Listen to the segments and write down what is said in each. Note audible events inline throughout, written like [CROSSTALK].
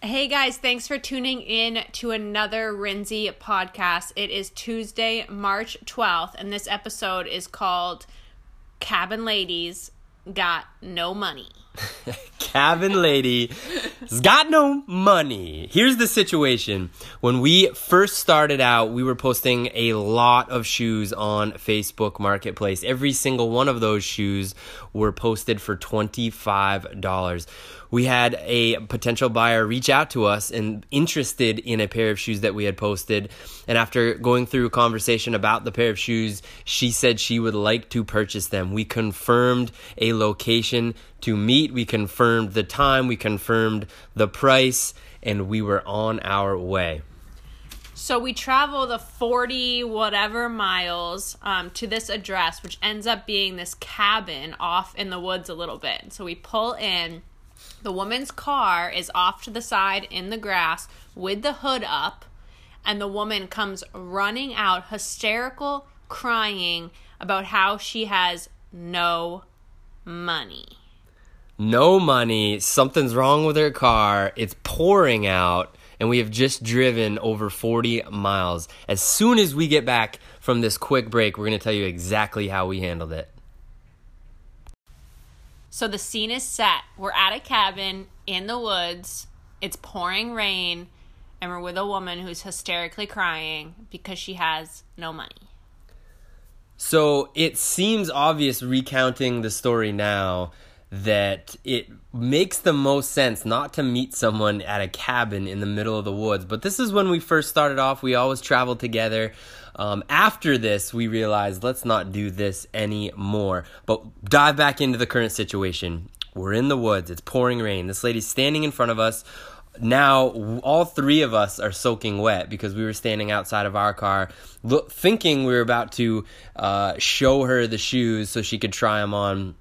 Hey guys, thanks for tuning in to another Rinzy podcast. It is Tuesday, March 12th, and this episode is called Cabin Ladies Got No Money. [LAUGHS] Cabin lady has got no money. Here's the situation. When we first started out, we were posting a lot of shoes on Facebook Marketplace. Every single one of those shoes were posted for $25 we had a potential buyer reach out to us and interested in a pair of shoes that we had posted. And after going through a conversation about the pair of shoes, she said she would like to purchase them. We confirmed a location to meet, we confirmed the time, we confirmed the price, and we were on our way. So we travel the 40 whatever miles um, to this address, which ends up being this cabin off in the woods a little bit. So we pull in the woman's car is off to the side in the grass with the hood up, and the woman comes running out, hysterical, crying about how she has no money. No money, something's wrong with her car, it's pouring out, and we have just driven over 40 miles. As soon as we get back from this quick break, we're going to tell you exactly how we handled it. So the scene is set. We're at a cabin in the woods. It's pouring rain, and we're with a woman who's hysterically crying because she has no money. So it seems obvious recounting the story now that it makes the most sense not to meet someone at a cabin in the middle of the woods. But this is when we first started off. We always traveled together. Um, after this, we realized let's not do this anymore. But dive back into the current situation. We're in the woods. It's pouring rain. This lady's standing in front of us. Now, all three of us are soaking wet because we were standing outside of our car, look, thinking we were about to uh, show her the shoes so she could try them on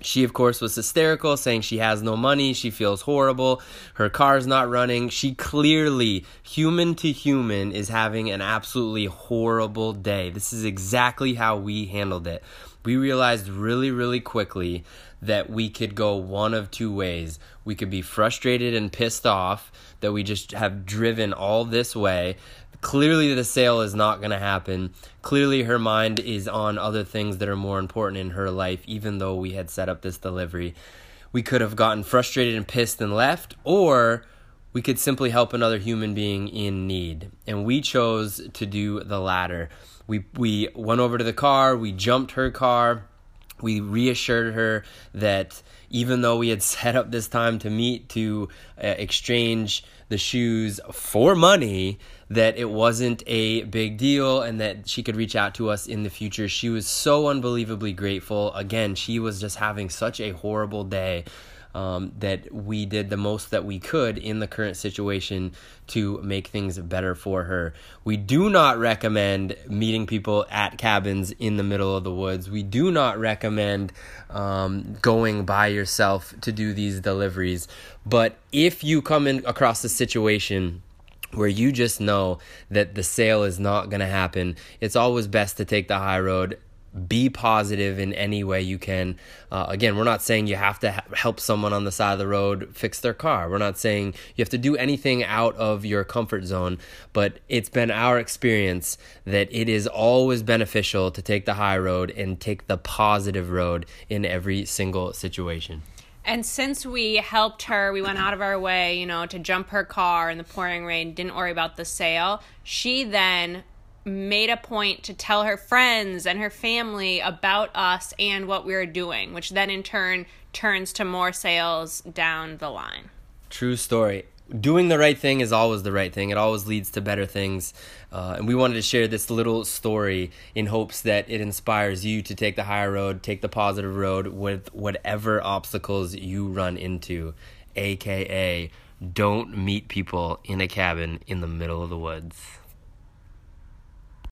she, of course, was hysterical, saying she has no money, she feels horrible, her car's not running. She clearly, human to human, is having an absolutely horrible day. This is exactly how we handled it. We realized really, really quickly that we could go one of two ways. We could be frustrated and pissed off that we just have driven all this way Clearly, the sale is not going to happen. Clearly, her mind is on other things that are more important in her life, even though we had set up this delivery. We could have gotten frustrated and pissed and left, or we could simply help another human being in need. And we chose to do the latter. We, we went over to the car, we jumped her car, we reassured her that even though we had [LAUGHS] set up this time to meet to uh, exchange the shoes for money that it wasn't a big deal and that she could reach out to us in the future. She was so unbelievably grateful. Again, she was just having such a horrible day. Um, that we did the most that we could in the current situation to make things better for her. We do not recommend meeting people at cabins in the middle of the woods. We do not recommend um, going by yourself to do these deliveries. But if you come in across a situation where you just know that the sale is not going to happen, it's always best to take the high road. Be positive in any way you can. Uh, again, we're not saying you have to ha- help someone on the side of the road fix their car. We're not saying you have to do anything out of your comfort zone, but it's been our experience that it is always beneficial to take the high road and take the positive road in every single situation. And since we helped her, we went out of our way, you know, to jump her car in the pouring rain, didn't worry about the sale. She then made a point to tell her friends and her family about us and what we were doing, which then in turn turns to more sales down the line. True story doing the right thing is always the right thing. It always leads to better things. Uh, and we wanted to share this little story in hopes that it inspires you to take the higher road, take the positive road with whatever obstacles you run into, aka don't meet people in a cabin in the middle of the woods.